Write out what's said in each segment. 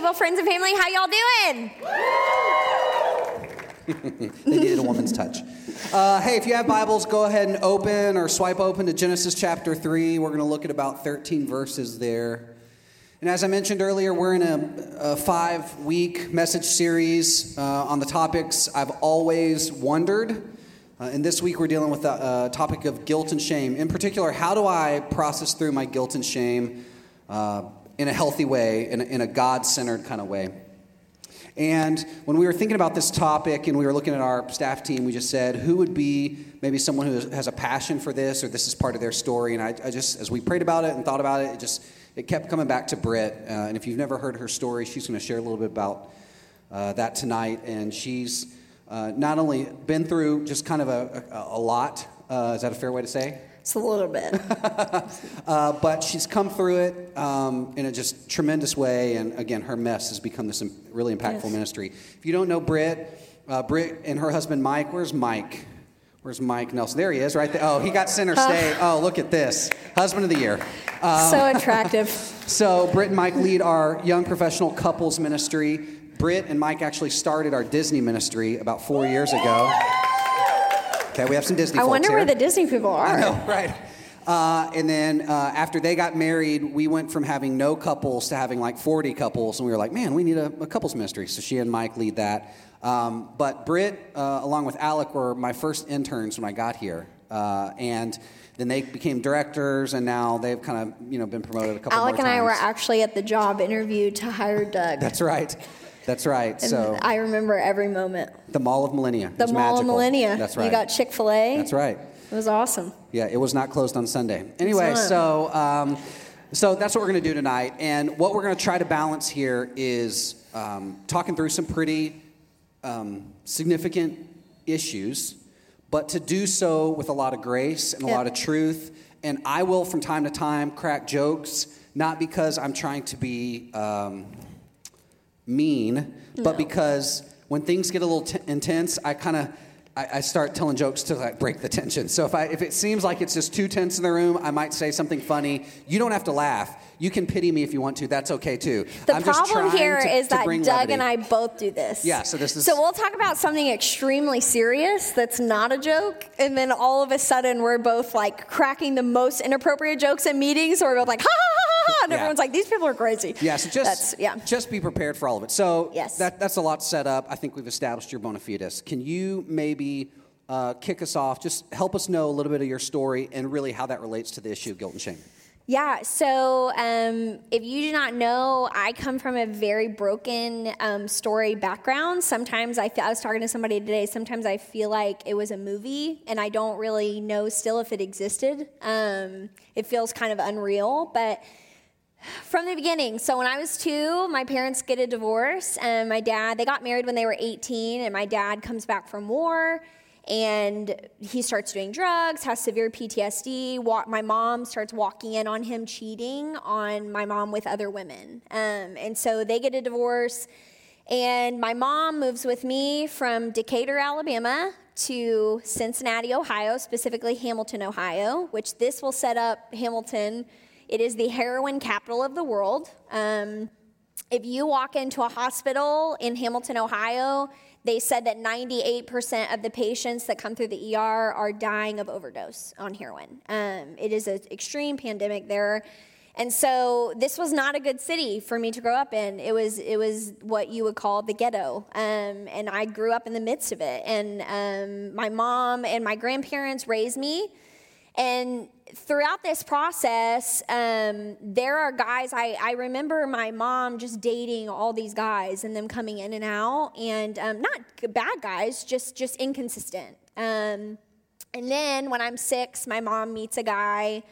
table, friends and family. How y'all doing? they needed a woman's touch. Uh, hey, if you have Bibles, go ahead and open or swipe open to Genesis chapter 3. We're going to look at about 13 verses there. And as I mentioned earlier, we're in a, a five week message series uh, on the topics I've always wondered. Uh, and this week we're dealing with the uh, topic of guilt and shame. In particular, how do I process through my guilt and shame uh, in a healthy way, in a, in a God centered kind of way? And when we were thinking about this topic and we were looking at our staff team, we just said, who would be maybe someone who has a passion for this or this is part of their story? And I, I just, as we prayed about it and thought about it, it just, it kept coming back to Britt. Uh, and if you've never heard her story, she's going to share a little bit about uh, that tonight. And she's uh, not only been through just kind of a, a, a lot, uh, is that a fair way to say? It's a little bit. uh, but she's come through it um, in a just tremendous way. And again, her mess has become this really impactful yes. ministry. If you don't know Britt, uh, Britt and her husband Mike, where's Mike? Where's Mike Nelson? There he is, right there. Oh, he got center stage. oh, look at this. Husband of the year. Um, so attractive. So, Britt and Mike lead our young professional couples ministry. Britt and Mike actually started our Disney ministry about four years ago. Okay, we have some Disney. I wonder here. where the Disney people are. I know, right? Uh, and then uh, after they got married, we went from having no couples to having like 40 couples, and we were like, man, we need a, a couples ministry. So she and Mike lead that. Um, but Britt, uh, along with Alec, were my first interns when I got here, uh, and then they became directors, and now they've kind of you know been promoted a couple. Of times. Alec and times. I were actually at the job interview to hire Doug. That's right. That's right. And so I remember every moment. The Mall of Millenia. The Mall magical. of Millenia. That's right. You got Chick Fil A. That's right. It was awesome. Yeah, it was not closed on Sunday. Anyway, so um, so that's what we're going to do tonight, and what we're going to try to balance here is um, talking through some pretty um, significant issues, but to do so with a lot of grace and a lot of truth. And I will, from time to time, crack jokes, not because I'm trying to be mean, no. but because when things get a little t- intense, I kind of I, I, start telling jokes to like break the tension. So if I if it seems like it's just too tense in the room, I might say something funny. You don't have to laugh. You can pity me if you want to. That's okay too. The I'm problem here to, is to that Doug levity. and I both do this. Yeah. So this is. So we'll talk about something extremely serious that's not a joke, and then all of a sudden we're both like cracking the most inappropriate jokes in meetings, or we're both like ha ha ha, and yeah. everyone's like, these people are crazy. Yeah. So just that's, yeah. Just be prepared for all of it. So yes. that that's a lot set up. I think we've established your bona fides. Can you maybe? Uh, kick us off. Just help us know a little bit of your story and really how that relates to the issue of guilt and shame. Yeah, so um, if you do not know, I come from a very broken um, story background. Sometimes I, feel, I was talking to somebody today, sometimes I feel like it was a movie and I don't really know still if it existed. Um, it feels kind of unreal, but from the beginning. So when I was two, my parents get a divorce, and my dad, they got married when they were 18, and my dad comes back from war and he starts doing drugs, has severe PTSD. my mom starts walking in on him cheating on my mom with other women. Um, and so they get a divorce. And my mom moves with me from Decatur, Alabama to Cincinnati, Ohio, specifically Hamilton, Ohio, which this will set up Hamilton. It is the heroin capital of the world. Um, if you walk into a hospital in Hamilton, Ohio, they said that 98% of the patients that come through the ER are dying of overdose on heroin. Um, it is an extreme pandemic there. And so this was not a good city for me to grow up in. It was it was what you would call the ghetto, um, and I grew up in the midst of it. And um, my mom and my grandparents raised me, and throughout this process, um, there are guys, I, I remember my mom just dating all these guys and them coming in and out, and um, not bad guys, just, just inconsistent. Um, and then when I'm six, my mom meets a guy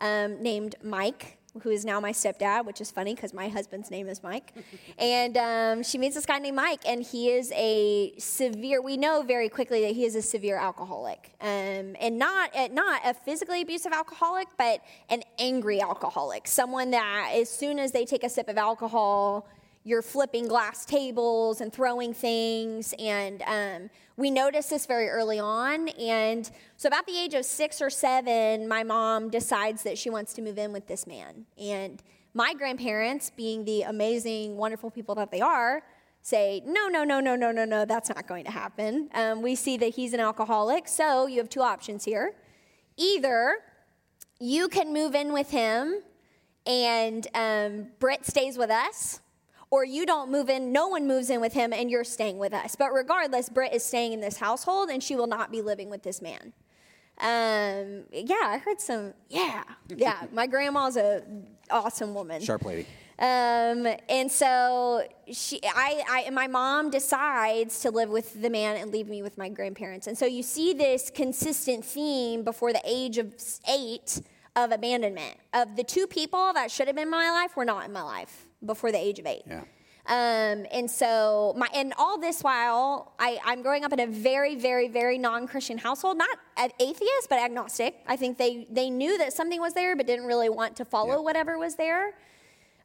um, named Mike who is now my stepdad, which is funny because my husband's name is Mike. and um, she meets this guy named Mike, and he is a severe. We know very quickly that he is a severe alcoholic, um, and not uh, not a physically abusive alcoholic, but an angry alcoholic. Someone that as soon as they take a sip of alcohol you're flipping glass tables and throwing things. And um, we noticed this very early on. And so, about the age of six or seven, my mom decides that she wants to move in with this man. And My grandparents, being the amazing, wonderful people that they are, say, no, no, no, no, no, no, no, that's not going to happen. Um, we see that he's an alcoholic, so you have two options here. Either you can move in with him and um, Britt stays with us, or you don't move in, no one moves in with him, and you're staying with us. But regardless, Britt is staying in this household and she will not be living with this man. Um, yeah, I heard some, yeah, yeah. My grandma's a awesome woman. Sharp lady. Um, and so she, I, I, and my mom decides to live with the man and leave me with my grandparents. And so you see this consistent theme before the age of eight of abandonment. Of the two people that should have been in my life were not in my life before the age of eight. Yeah. Um, and so my and all this while I, I'm growing up in a very, very, very non-Christian household, not an atheist, but agnostic. I think they they knew that something was there, but didn't really want to follow Yeah. whatever was there.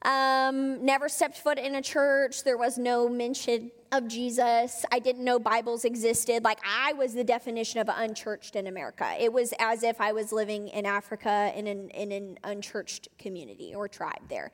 Um, never stepped foot in a church. There was no mention of Jesus. I didn't know Bibles existed. Like I was the definition of unchurched in America. It was as if I was living in Africa in an in an unchurched community or tribe there.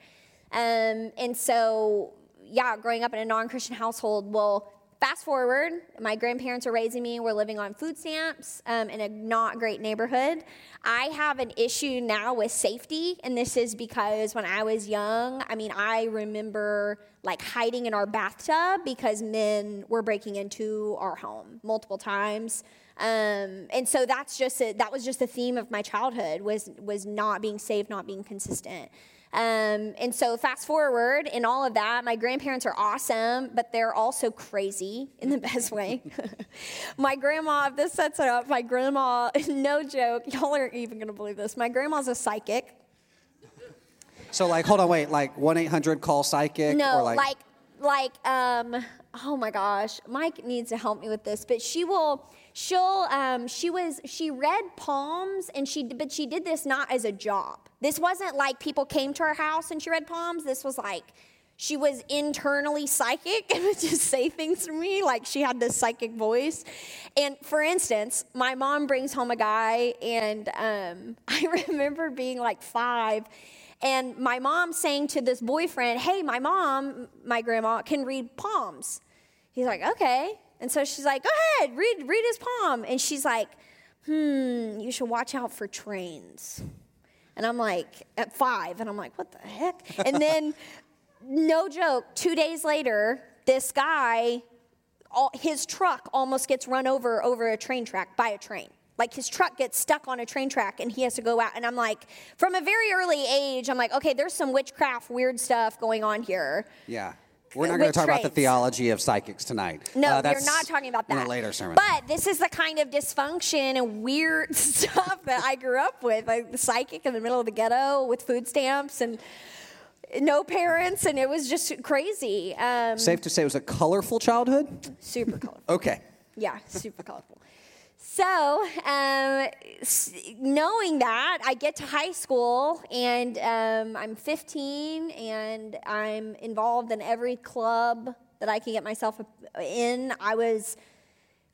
Um, and so, yeah, growing up in a non-Christian household. Well, fast forward, my grandparents are raising me. We're living on food stamps um, in a not great neighborhood. I have an issue now with safety, and this is because when I was young, I mean, I remember like hiding in our bathtub because men were breaking into our home multiple times. Um, and so that's just a, that was just the theme of my childhood was was not being safe, not being consistent. Um, and so, fast forward in all of that, my grandparents are awesome, but they're also crazy in the best way. my grandma, if this sets it up, my grandma, no joke, y'all aren't even gonna believe this. My grandma's a psychic. So, like, hold on, wait, like 1 800 call psychic? No, or like, like, like, um, oh my gosh, Mike needs to help me with this. But she will, she'll, um, she was, she read palms, and she, but she did this not as a job. This wasn't like people came to her house and she read palms. This was like she was internally psychic and would just say things to me like she had this psychic voice. And for instance, my mom brings home a guy, and um, I remember being like five. And my mom saying to this boyfriend, Hey, my mom, my grandma, can read palms. He's like, Okay. And so she's like, Go ahead, read, read his palm. And she's like, Hmm, you should watch out for trains. And I'm like, at five, and I'm like, What the heck? And then, no joke, two days later, this guy, all, his truck almost gets run over over a train track by a train. Like his truck gets stuck on a train track and he has to go out. And I'm like, from a very early age, I'm like, okay, there's some witchcraft, weird stuff going on here. yeah. We're not going to talk about the theology of psychics tonight. No, Uh, we're not talking about that. In a later sermon. But this is the kind of dysfunction and weird stuff that I grew up with, like the psychic in the middle of the ghetto with food stamps and no parents, and it was just crazy. Um, Safe to say it was a colorful childhood? super colorful. Okay. Yeah, super colorful. So, um, knowing that, I get to high school and um, I'm 15 and I'm involved in every club that I can get myself in. I was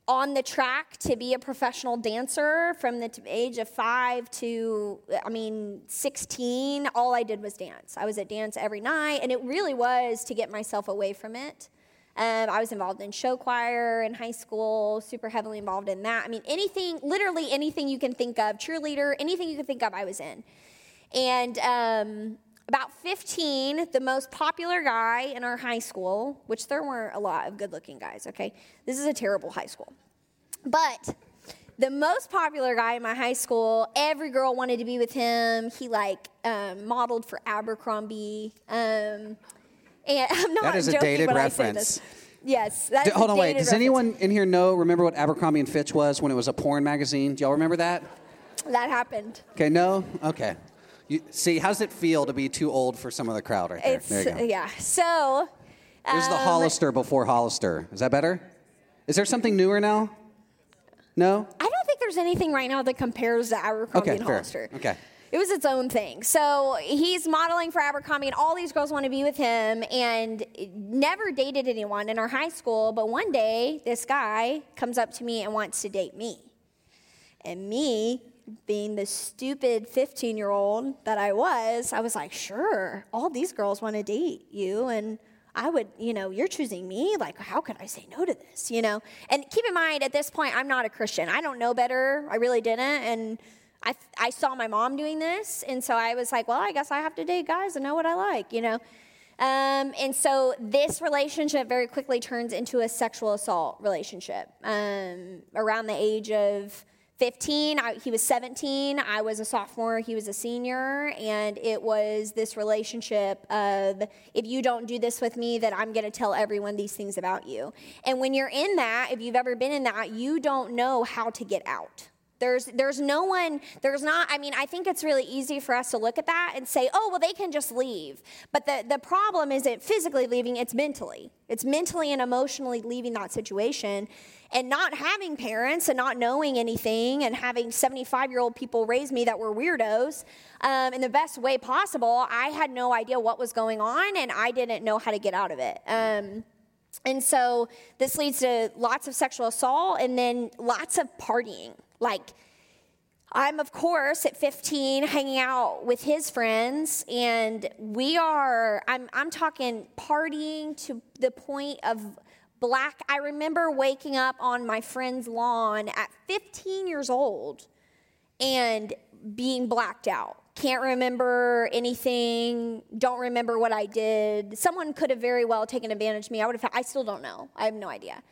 on the track to be a professional dancer from the age of five to, I mean, 16. All I did was dance. I was at dance every night, and it really was to get myself away from it. Um, I was involved in show choir in high school, super heavily involved in that. I mean, anything, literally anything you can think of, cheerleader, anything you can think of, I was in. And um, about 15, the most popular guy in our high school, which there weren't a lot of good looking guys, okay? This is a terrible high school. But the most popular guy in my high school, every girl wanted to be with him. He like um, modeled for Abercrombie. Um, and I'm not That is a joking dated when I say reference. this. Yes. that D- is a hold on, wait. Does reference. anyone in here know, remember what Abercrombie and Fitch was when it was a porn magazine? Do y'all remember that? That happened. Okay, no? Okay. You, see, how does it feel to be too old for some of the crowd right there? It's there you go. yeah. So. It was the um, Hollister before Hollister. Is that better? Is there something newer now? No? I don't think there's anything right now that compares to Abercrombie Okay, and fair. Hollister. Okay. It was its own thing. So he's modeling for Abercrombie, and all these girls want to be with him, and never dated anyone in our high school. But one day, this guy comes up to me and wants to date me. And me, being the stupid 15 year old that I was, I was like, sure, all these girls want to date you. And I would, you know, you're choosing me. Like, how could I say no to this, you know? And keep in mind, at this point, I'm not a Christian. I don't know better. I really didn't. And I, I saw my mom doing this. And so I was like, well, I guess I have to date guys and know what I like, you know? Um, and so this relationship very quickly turns into a sexual assault relationship. Um, around the age of 15, I, he was 17, I was a sophomore, he was a senior, and it was this relationship of if you don't do this with me, then I'm to tell everyone these things about you. And when you're in that, if you've ever been in that, you don't know how to get out. There's, there's no one, there's not, I mean, I think it's really easy for us to look at that and say, oh, well, they can just leave. But the, the problem isn't physically leaving, it's mentally. It's mentally and emotionally leaving that situation. And not having parents and not knowing anything and having 75 year old people raise me that were weirdos um, in the best way possible, I had no idea what was going on and I didn't know how to get out of it. Um, and so this leads to lots of sexual assault and then lots of partying. Like, I'm, of course, at 15 hanging out with his friends, and we are, I'm, I'm talking partying to the point of black. I remember waking up on my friend's lawn at 15 years old and being blacked out. Can't remember anything, don't remember what I did. Someone could have very well taken advantage of me. I would have, I still don't know. I have no idea.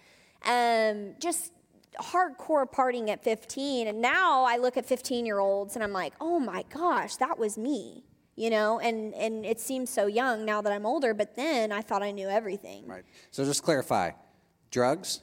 Um, just hardcore partying at 15 and now i look at 15 year olds and i'm like oh my gosh that was me you know and and it seems so young now that i'm older but then i thought i knew everything Right. So just clarify drugs?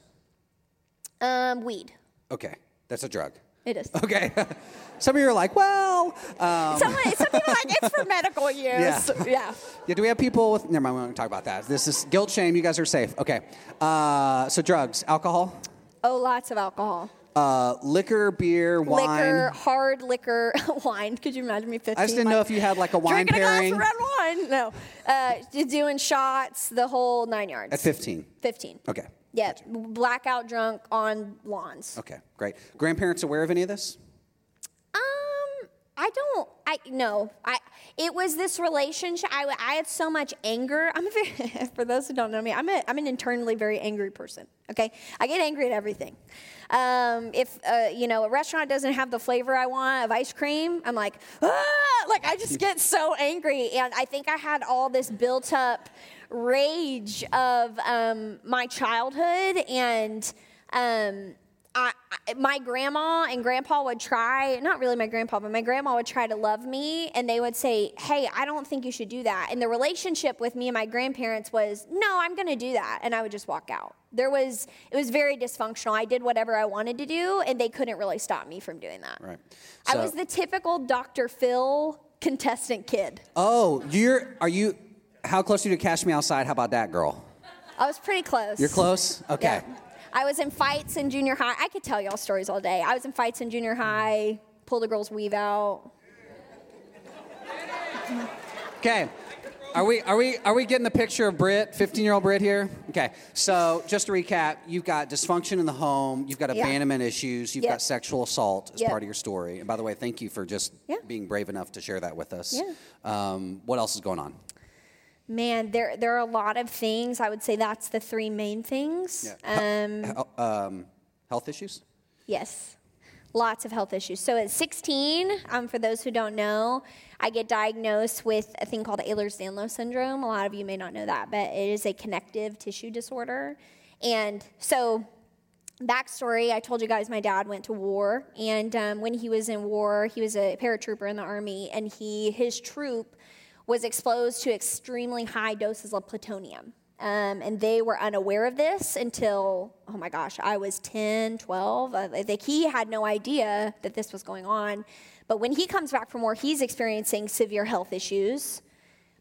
um weed Okay. That's a drug. it is Okay. Some of you are like, well, um, some, some people are like it's for medical use Yeah. yeah. yeah, do we have people with, never mind, we won't talk about that. This is guilt, shame, you guys are safe. Okay. Uh, so drugs, alcohol, oh lots of alcohol uh, liquor, beer, wine. liquor hard liquor wine could you imagine me 15 I just didn't know if you had like a wine drinking pairing a glass of red wine no uh, doing shots the whole nine yards at 15. 15 Okay. Yeah, blackout drunk on lawns. Okay, great. Grandparents aware of any of this? Um, I don't. I no. I. It was this relationship. I, I had so much anger. I'm a very, for those who don't know me. I'm a, I'm an internally very angry person. Okay, I get angry at everything. Um, if uh, you know a restaurant doesn't have the flavor I want of ice cream, I'm like, ah! like I just get so angry, and I think I had all this built up rage of um, my childhood and. Um, I, I, my grandma and grandpa would try, not really my grandpa, but my grandma would try to love me, and they would say, Hey, I don't think you should do that. And the relationship with me and my grandparents was, No, I'm going to do that. And I would just walk out. There was, it was very dysfunctional. I did whatever I wanted to do, and they couldn't really stop me from doing that. Right. I was the typical Dr. Phil contestant kid. Oh, you're, are you, how close are you to Cash Me Outside? How about that, girl? I was pretty close. You're close? Okay. Yeah. I was in fights in junior high. I could tell y'all stories all day. I was in fights in junior high, pulled a girl's weave out. Okay. Are we are we are we getting the picture of Britt, 15 year old Britt here? Okay. So just to recap, you've got dysfunction in the home, you've got Yeah. abandonment issues, you've got sexual assault as part of your story. And by the way, thank you for just Yeah. being brave enough to share that with us. Yeah. Um, what else is going on? Man, there there are a lot of things. I would say that's the three main things. Um, Hel- um, health issues? yes, lots of health issues. So at 16, um, for those who don't know, I get diagnosed with a thing called Ehlers-Danlos syndrome. A lot of you may not know that, but it is a connective tissue disorder. And so backstory i told you guys my dad went to war and um, when he was in war he was a paratrooper in the army and he his troop was exposed to extremely high doses of plutonium. Um, and they were unaware of this until oh my gosh i was 10 12 uh, like he had no idea that this was going on. But when he comes back from war he's experiencing severe health issues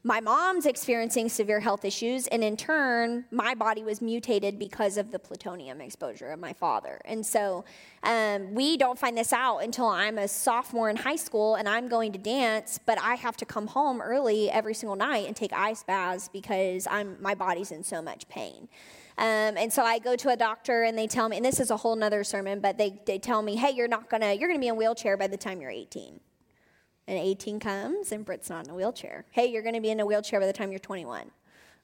my mom's experiencing severe health issues, and in turn, my body was mutated because of the plutonium exposure of my father. And so um, we don't find this out until I'm a sophomore in high school and I'm going to dance, but I have to come home early every single night and take ice baths because I'm, my body's in so much pain. Um, and so I go to a doctor and they tell me, and this is a whole nother sermon, but they, they tell me, hey, you're not gonna, you're gonna be in a wheelchair by the time you're 18. And 18 comes and Britt's not in a wheelchair. Hey, you're gonna be in a wheelchair by the time you're 21.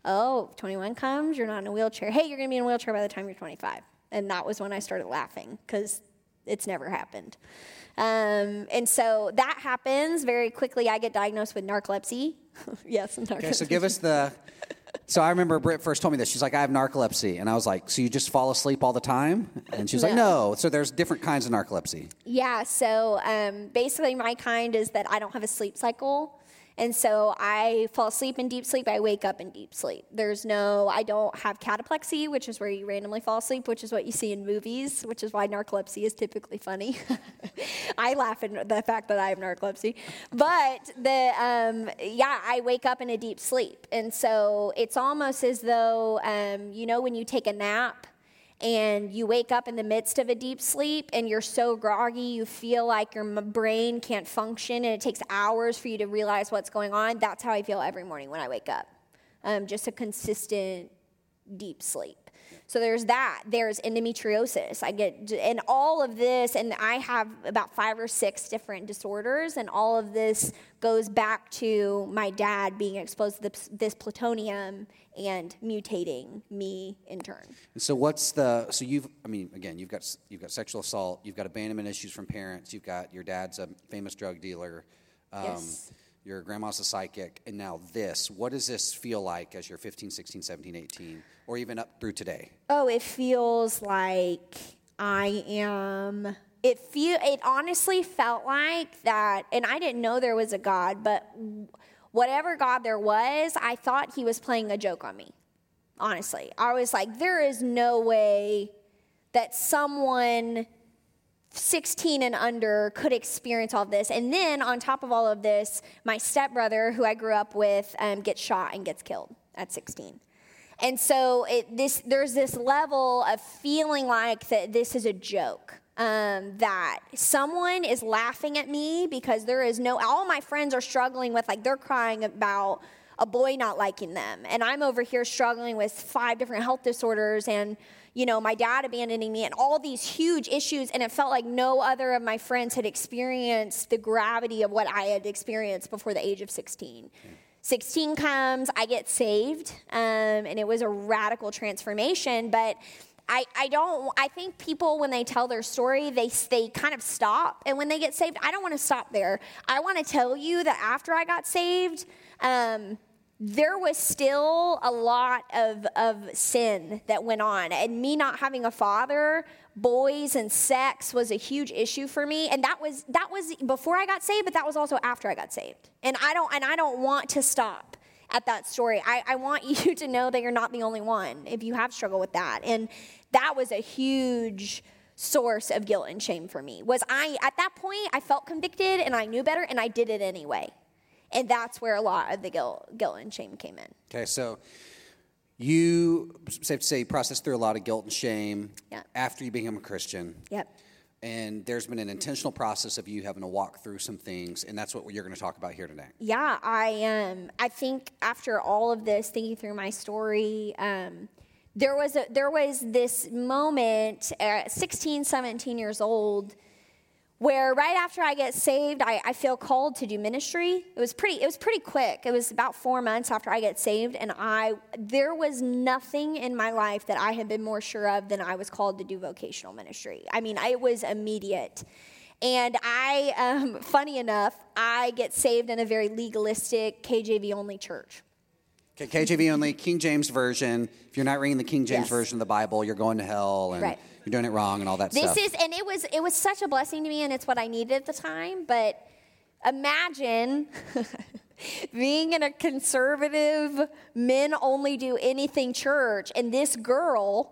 Oh, 21 comes, you're not in a wheelchair. Hey, you're gonna be in a wheelchair by the time you're 25. And that was when I started laughing because it's never happened. Um, and so that happens very quickly. I get diagnosed with narcolepsy. yes, narcolepsy. Okay, so give us the. So I remember Britt first told me this. She's like, I have narcolepsy. And I was like, So you just fall asleep all the time? And she was like, No. So there's different kinds of narcolepsy. Yeah, so um, basically, my kind is that I don't have a sleep cycle. And so I fall asleep in deep sleep, I wake up in deep sleep. There's no, I don't have cataplexy, which is where you randomly fall asleep, which is what you see in movies, which is why narcolepsy is typically funny. I laugh at the fact that I have narcolepsy. But the, um, yeah, I wake up in a deep sleep. And so it's almost as though, um, you know, when you take a nap, and you wake up in the midst of a deep sleep and you're so groggy you feel like your brain can't function and it takes hours for you to realize what's going on that's how i feel every morning when i wake up. Um, just a consistent deep sleep so there's that. There's endometriosis. I get, and all of this, and I have about five or six different disorders, and all of this goes back to my dad being exposed to this, this plutonium and mutating me in turn. And so what's the, so you've, I mean, again, you've got, you've got sexual assault, you've got abandonment issues from parents, you've got your dad's a famous drug dealer. Um, yes your grandma's a psychic, and now this. What does this feel like as you're 15, 16, 17, 18, or even up through today? Oh, it feels like I am. It feel. It honestly felt like that, and I didn't know there was a God, but whatever God there was, I thought He was playing a joke on me. Honestly, I was like, there is no way that someone 16 and under could experience all of this. And then on top of all of this, my stepbrother, who I grew up with, um, gets shot and gets killed at 16. And so it, this, there's this level of feeling like that this is a joke. Um, that someone is laughing at me because there is no, all my friends are struggling with, like, they're crying about a boy not liking them. And I'm over here struggling with five different health disorders and you know, my dad abandoning me and all these huge issues. And it felt like no other of my friends had experienced the gravity of what I had experienced before the age of 16. 16 comes, I get saved, um, and it was a radical transformation. But I, I don't I think people when they tell their story they they kind of stop and when they get saved I don't want to stop there I want to tell you that after I got saved um, there was still a lot of, of sin that went on. And me not having a father, boys and sex was a huge issue for me. And that was that was before I got saved, but that was also after I got saved. And I don't and I don't want to stop at that story. I, I want you to know that you're not the only one if you have struggled with that. And that was a huge source of guilt and shame for me. Was I at that point I felt convicted and I knew better and I did it anyway. And that's where a lot of the guilt, guilt and shame came in. Okay, so you, safe to say, you processed through a lot of guilt and shame yep. after you became a Christian. Yep. And there's been an intentional process of you having to walk through some things, and that's what you're going to talk about here today. Yeah, I am. Um, I think after all of this, thinking through my story, um, there was a, there was this moment at 16, 17 years old where right after I get saved, I, I, feel called to do ministry. It was pretty, it was pretty quick. It was about four months after I get saved, and I there was nothing in my life that I had been more sure of than I was called to do vocational ministry. I mean, it was immediate. And I, um, funny enough, I get saved in a very legalistic KJV only church. Okay, KJV only, King James Version. If you're not reading the King James yes. Version of the Bible, you're going to hell. And right you're doing it wrong and all that this stuff. is and it was it was such a blessing to me and it's what I needed at the time, but imagine being in a conservative men only do anything church and this girl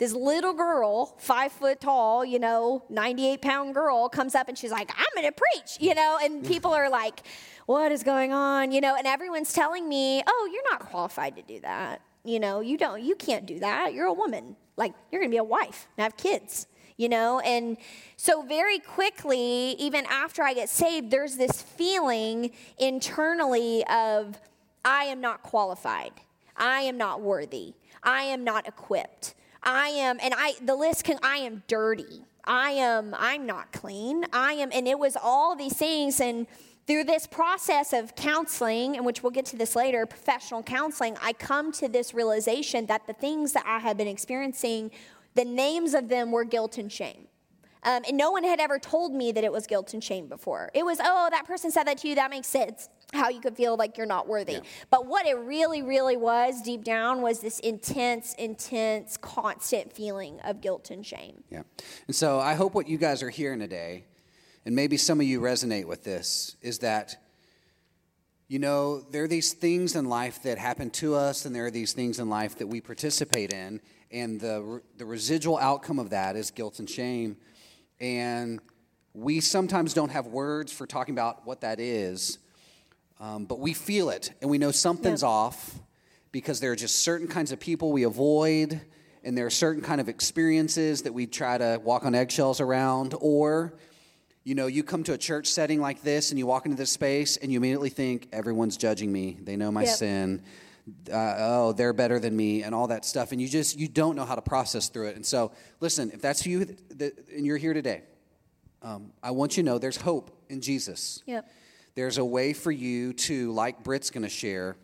this little girl, five foot tall, you know, 98 pound girl, comes up and she's like, I'm to preach, you know, and people are like, what is going on, you know, and everyone's telling me, oh, you're not qualified to do that. You know, you don't, you can't do that. You're a woman like you're going to be a wife and have kids you know and so very quickly even after i get saved there's this feeling internally of i am not qualified i am not worthy I am not equipped. I am, and I, the list can, I am dirty. I am, I'm not clean. I am, and it was all these things. And through this process of counseling, and which we'll get to this later, professional counseling, I come to this realization that the things that I had been experiencing, the names of them were guilt and shame. Um, and no one had ever told me that it was guilt and shame before. It was, oh, that person said that to you, that makes sense how you could feel like you're not worthy. Yeah. But what it really, really was deep down was this intense, intense, constant feeling of guilt and shame. Yeah. And so I hope what you guys are hearing today, and maybe some of you resonate with this, is that. You know, there are these things in life that happen to us, and there are these things in life that we participate in, and the, the residual outcome of that is guilt and shame. And we sometimes don't have words for talking about what that is, um, but we feel it and we know something's yeah. off because there are just certain kinds of people we avoid and there are certain kind of experiences that we try to walk on eggshells around or you know you come to a church setting like this and you walk into this space and you immediately think everyone's judging me they know my yep. sin uh, oh they're better than me and all that stuff and you just you don't know how to process through it and so listen if that's you that, and you're here today um, i want you to know there's hope in jesus yep there's a way for you to, like Britt's going to share,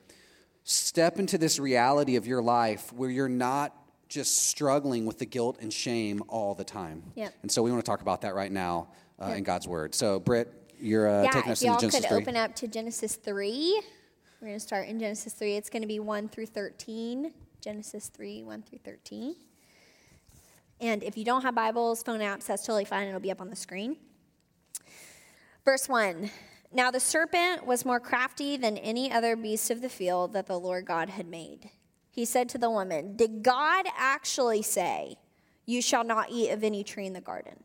step into this reality of your life where you're not just struggling with the guilt and shame all the time. Yep. And so we want to talk about that right now uh, in God's Word. So, Britt, you're uh, yeah, taking us into Genesis 3. y'all could open up to Genesis 3. We're going to start in Genesis 3. It's going to be 1 through 13. Genesis 3, 1 through 13. And if you don't have Bibles, phone apps, that's totally fine. It'll be up on the screen. Verse 1 now the serpent was more crafty than any other beast of the field that the Lord God had made. He said to the woman, Did God actually say, You shall not eat of any tree in the garden?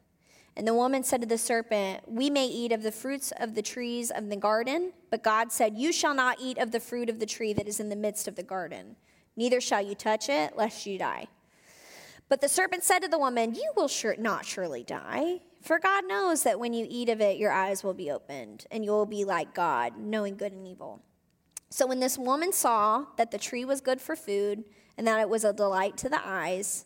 And the woman said to the serpent, We may eat of the fruits of the trees of the garden, but God said, You shall not eat of the fruit of the tree that is in the midst of the garden, neither shall you touch it, lest you die. But the serpent said to the woman, You will sure, not surely die. For God knows that when you eat of it, your eyes will be opened, and you will be like God, knowing good and evil. So when this woman saw that the tree was good for food, and that it was a delight to the eyes,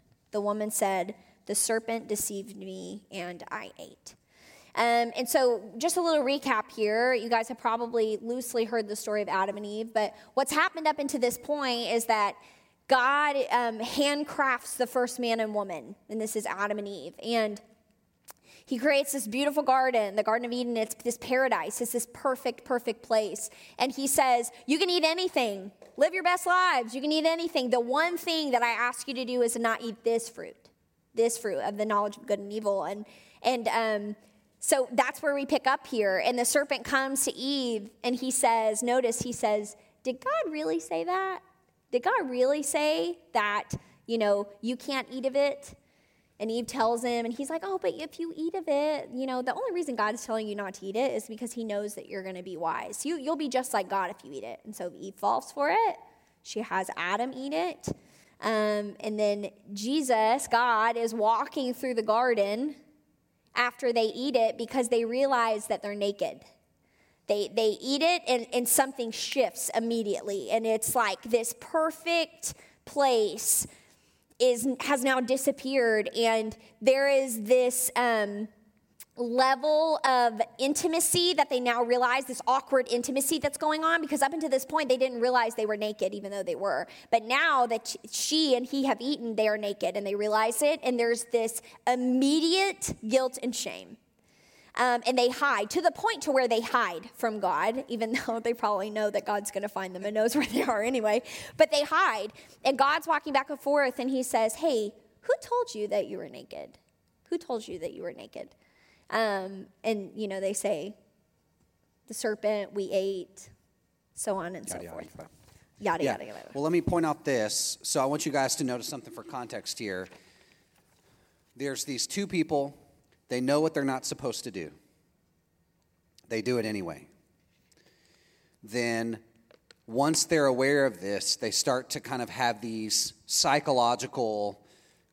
The woman said, The serpent deceived me, and I ate. Um, and so, just a little recap here. You guys have probably loosely heard the story of Adam and Eve, but what's happened up until this point is that God um, handcrafts the first man and woman, and this is Adam and Eve. And he creates this beautiful garden, the Garden of Eden. It's this paradise. It's this perfect, perfect place. And he says, You can eat anything. Live your best lives. You can eat anything. The one thing that I ask you to do is to not eat this fruit, this fruit of the knowledge of good and evil. And, and um, so that's where we pick up here. And the serpent comes to Eve and he says, Notice, he says, Did God really say that? Did God really say that, you know, you can't eat of it? And Eve tells him, and he's like, Oh, but if you eat of it, you know, the only reason God is telling you not to eat it is because he knows that you're going to be wise. You, you'll be just like God if you eat it. And so Eve falls for it. She has Adam eat it. Um, and then Jesus, God, is walking through the garden after they eat it because they realize that they're naked. They, they eat it and, and something shifts immediately. And it's like this perfect place is has now disappeared and there is this um, level of intimacy that they now realize, this awkward intimacy that's going on, because up until this point, they didn't realize they were naked, even though they were. But now that she and he have eaten, they are naked and they realize it, and there's this immediate guilt and shame. Um, and they hide to the point to where they hide from God, even though they probably know that God's going to find them and knows where they are anyway. But they hide, and God's walking back and forth, and He says, "Hey, who told you that you were naked? Who told you that you were naked?" Um, and you know they say, "The serpent we ate," so on and Yada, so forth. yada. Yada Yeah. yada yada. Well, let me point out this. So I want you guys to notice something for context here. There's these two people, they know what they're not supposed to do, they do it anyway. Then, once they're aware of this, they start to kind of have these psychological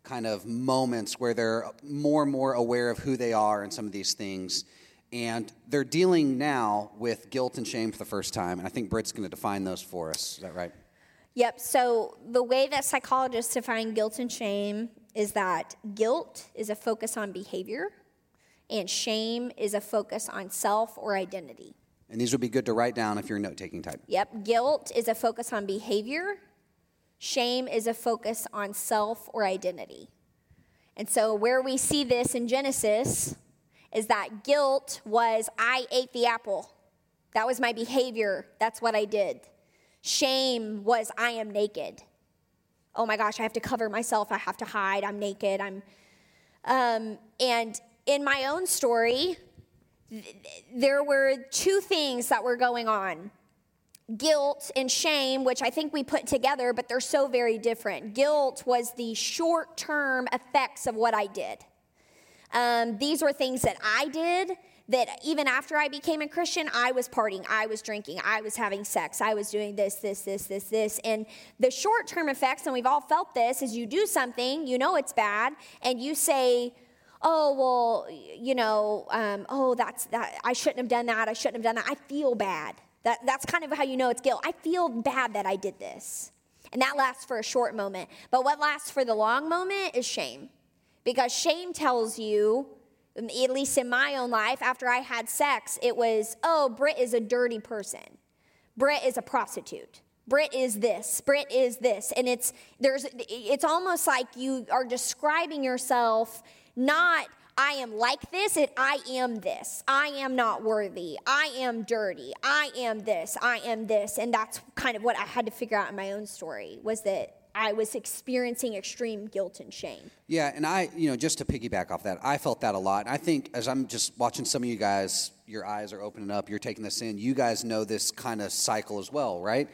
kind of moments where they're more and more aware of who they are and some of these things. And they're dealing now with guilt and shame for the first time. And I think Britt's going to define those for us. Is that right? Yep. So the way that psychologists define guilt and shame is that guilt is a focus on behavior, and shame is a focus on self or identity. And these would be good to write down if you're a note taking type. Yep. Guilt is a focus on behavior. Shame is a focus on self or identity. And so, where we see this in Genesis is that guilt was I ate the apple. That was my behavior. That's what I did. Shame was I am naked. Oh my gosh, I have to cover myself. I have to hide. I'm naked. I'm, um, and in my own story, th- there were two things that were going on guilt and shame, which I think we put together, but they're so very different. Guilt was the short term effects of what I did. Um, these were things that I did that even after I became a Christian, I was partying, I was drinking, I was having sex, I was doing this, this, this, this, this. And the short term effects, and we've all felt this, is you do something, you know it's bad, and you say, oh well you know um, oh that's that i shouldn't have done that i shouldn't have done that i feel bad that, that's kind of how you know it's guilt i feel bad that i did this and that lasts for a short moment but what lasts for the long moment is shame because shame tells you at least in my own life after i had sex it was oh britt is a dirty person Britt is a prostitute. Britt is this. Britt is this. And it's there's it's almost like you are describing yourself not I am like this, it I am this. I am not worthy. I am dirty. I am this. I am this. And that's kind of what I had to figure out in my own story was that I was experiencing extreme guilt and shame. Yeah, and I, you know, just to piggyback off that, I felt that a lot. And I think as I'm just watching some of you guys, your eyes are opening up, you're taking this in, you guys know this kind of cycle as well, right?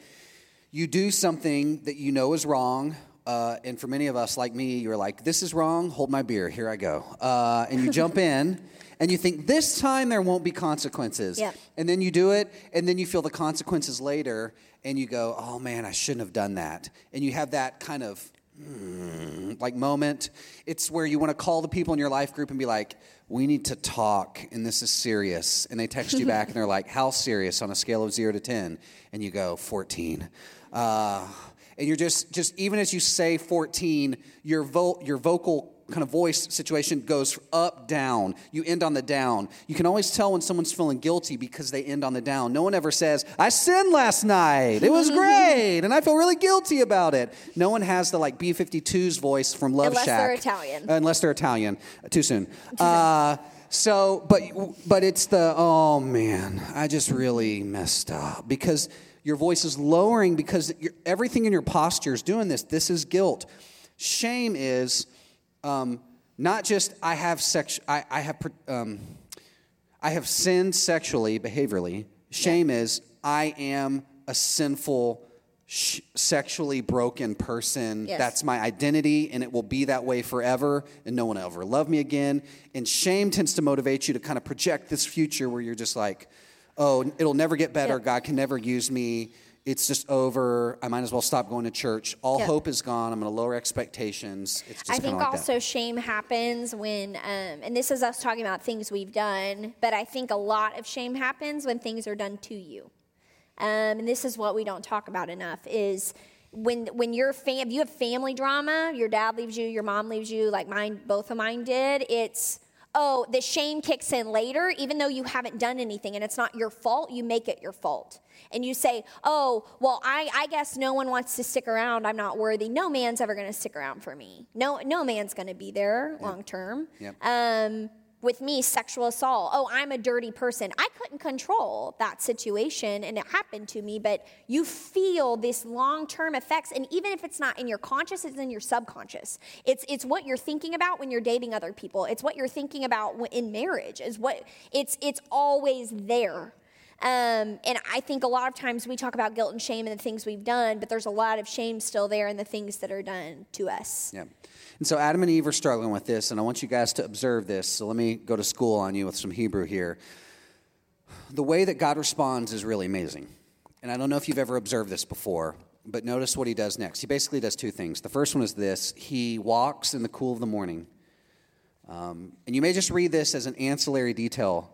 You do something that you know is wrong. Uh, and for many of us, like me, you're like, this is wrong, hold my beer, here I go. Uh, and you jump in and you think, this time there won't be consequences. Yep. And then you do it, and then you feel the consequences later, and you go, oh man, I shouldn't have done that. And you have that kind of "Hmm," like moment. It's where you want to call the people in your life group and be like, we need to talk, and this is serious. And they text you back, and they're like, how serious on a scale of zero to 10? And you go, 14. Uh, and you're just, just even as you say 14, your, vo- your vocal kind of voice situation goes up, down. You end on the down. You can always tell when someone's feeling guilty because they end on the down. No one ever says, I sinned last night. It was great. And I feel really guilty about it. No one has the like B 52's voice from Love Shack. Unless Shack. they're Italian. Unless they're Italian. Too soon. Uh, so, but, but it's the, oh man, I just really messed up because your voice is lowering because everything in your posture is doing this. This is guilt. Shame is um, not just I have sex, I, I have, um, I have sinned sexually, behaviorally. Shame is I am a sinful, sh- sexually broken person. Yes. That's my identity, and it will be that way forever, and no one will ever love me again. And shame tends to motivate you to kind of project this future where you're just like, oh, it'll never get better. Yep. God can never use me. It's just over. I might as well stop going to church. All Yep. hope is gone. I'm going to lower expectations. It's just I think like also that. shame happens when, um, and this is us talking about things we've done, but I think a lot of shame happens when things are done to you. Um, and this is what we don't talk about enough is when when you're fam- you have family drama, your dad leaves you, your mom leaves you, like mine, both of mine did. It's oh, the shame kicks in later, even though you haven't done anything and it's not your fault, you make it your fault. And you say, oh, well, I, I guess no one wants to stick around. I'm not worthy. No man's ever going to stick around for me. No, no man's going to be there long term. Yep. Um, with me, sexual assault. Oh, I'm a dirty person. I couldn't control that situation and it happened to me, but you feel this long term effects. And even if it's not in your conscious, it's in your subconscious. It's, it's what you're thinking about when you're dating other people, it's what you're thinking about in marriage, is what it's, it's always there. Um, and I think a lot of times we talk about guilt and shame and the things we've done, but there's a lot of shame still there in the things that are done to us. Yeah. And so Adam and Eve are struggling with this, and I want you guys to observe this. So let me go to school on you with some Hebrew here. The way that God responds is really amazing. And I don't know if you've ever observed this before, but notice what he does next. He basically does two things. The first one is this he walks in the cool of the morning. Um, and you may just read this as an ancillary detail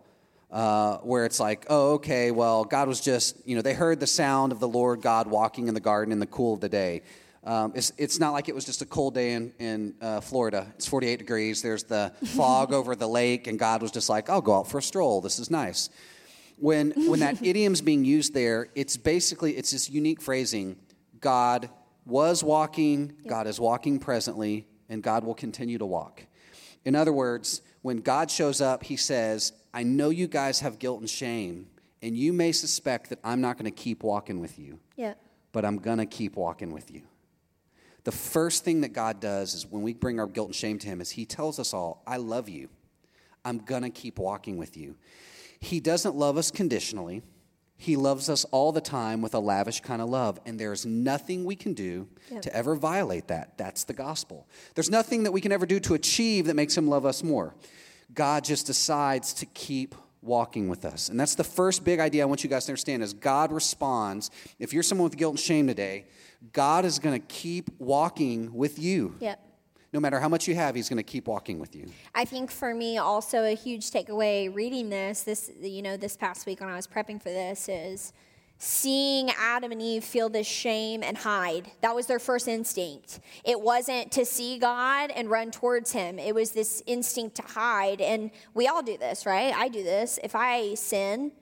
uh, where it's like, oh, okay, well, God was just, you know, they heard the sound of the Lord God walking in the garden in the cool of the day. Um, it's, it's not like it was just a cold day in, in uh, Florida. It's 48 degrees. There's the fog over the lake, and God was just like, I'll go out for a stroll. This is nice. When, when that idiom's being used there, it's basically, it's this unique phrasing. God was walking, yep. God is walking presently, and God will continue to walk. In other words, when God shows up, he says, I know you guys have guilt and shame, and you may suspect that I'm not going to keep walking with you. Yeah. But I'm going to keep walking with you. The first thing that God does is when we bring our guilt and shame to Him, is He tells us all, I love you. I'm going to keep walking with you. He doesn't love us conditionally. He loves us all the time with a lavish kind of love, and there's nothing we can do yep. to ever violate that. That's the gospel. There's nothing that we can ever do to achieve that makes Him love us more. God just decides to keep walking with us. And that's the first big idea I want you guys to understand is God responds. If you're someone with guilt and shame today, God is going to keep walking with you. Yep. No matter how much you have, he's going to keep walking with you. I think for me also a huge takeaway reading this this you know this past week when I was prepping for this is seeing Adam and Eve feel this shame and hide. That was their first instinct. It wasn't to see God and run towards Him, it was this instinct to hide. And we all do this, right? I do this. If I sin,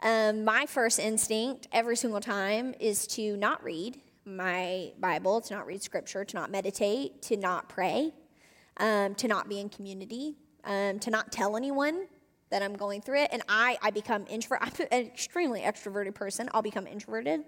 um, my first instinct every single time is to not read my Bible, to not read scripture, to not meditate, to not pray, um, to not be in community, um, to not tell anyone that I'm going through it. And I, I become introvert. I'm an extremely extroverted person. I'll become introverted.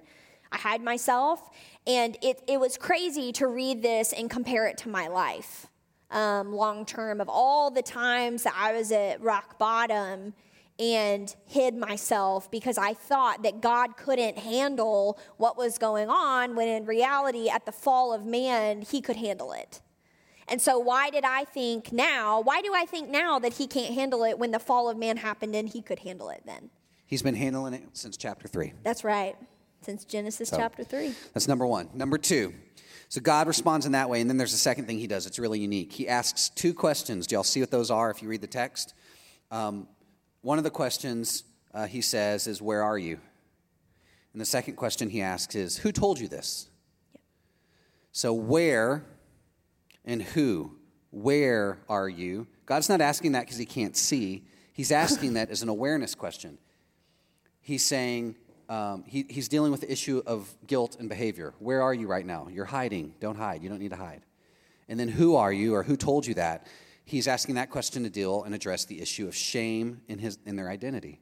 I hide myself. And it, it was crazy to read this and compare it to my life um, long term of all the times that I was at rock bottom and hid myself because I thought that God couldn't handle what was going on when in reality, at the fall of man, he could handle it. And so, why did I think now? Why do I think now that he can't handle it when the fall of man happened and he could handle it then? He's been handling it since chapter 3. That's right. Since Genesis so, chapter 3. That's number one. Number two. So God responds in that way. And then there's a second thing he does. It's really unique. He asks two questions. Do y'all see what those are if you read the text? Um, one of the questions uh, he says is, Where are you? And the second question he asks is, Who told you this? Yep. So, where and who. Where are you? God's not asking that because he can't see. He's asking that as an awareness question. He's saying, um, he, he's dealing with the issue of guilt and behavior. Where are you right now? You're hiding. Don't hide. You don't need to hide. And then who are you or who told you that? He's asking that question to deal and address the issue of shame in, his, in their identity.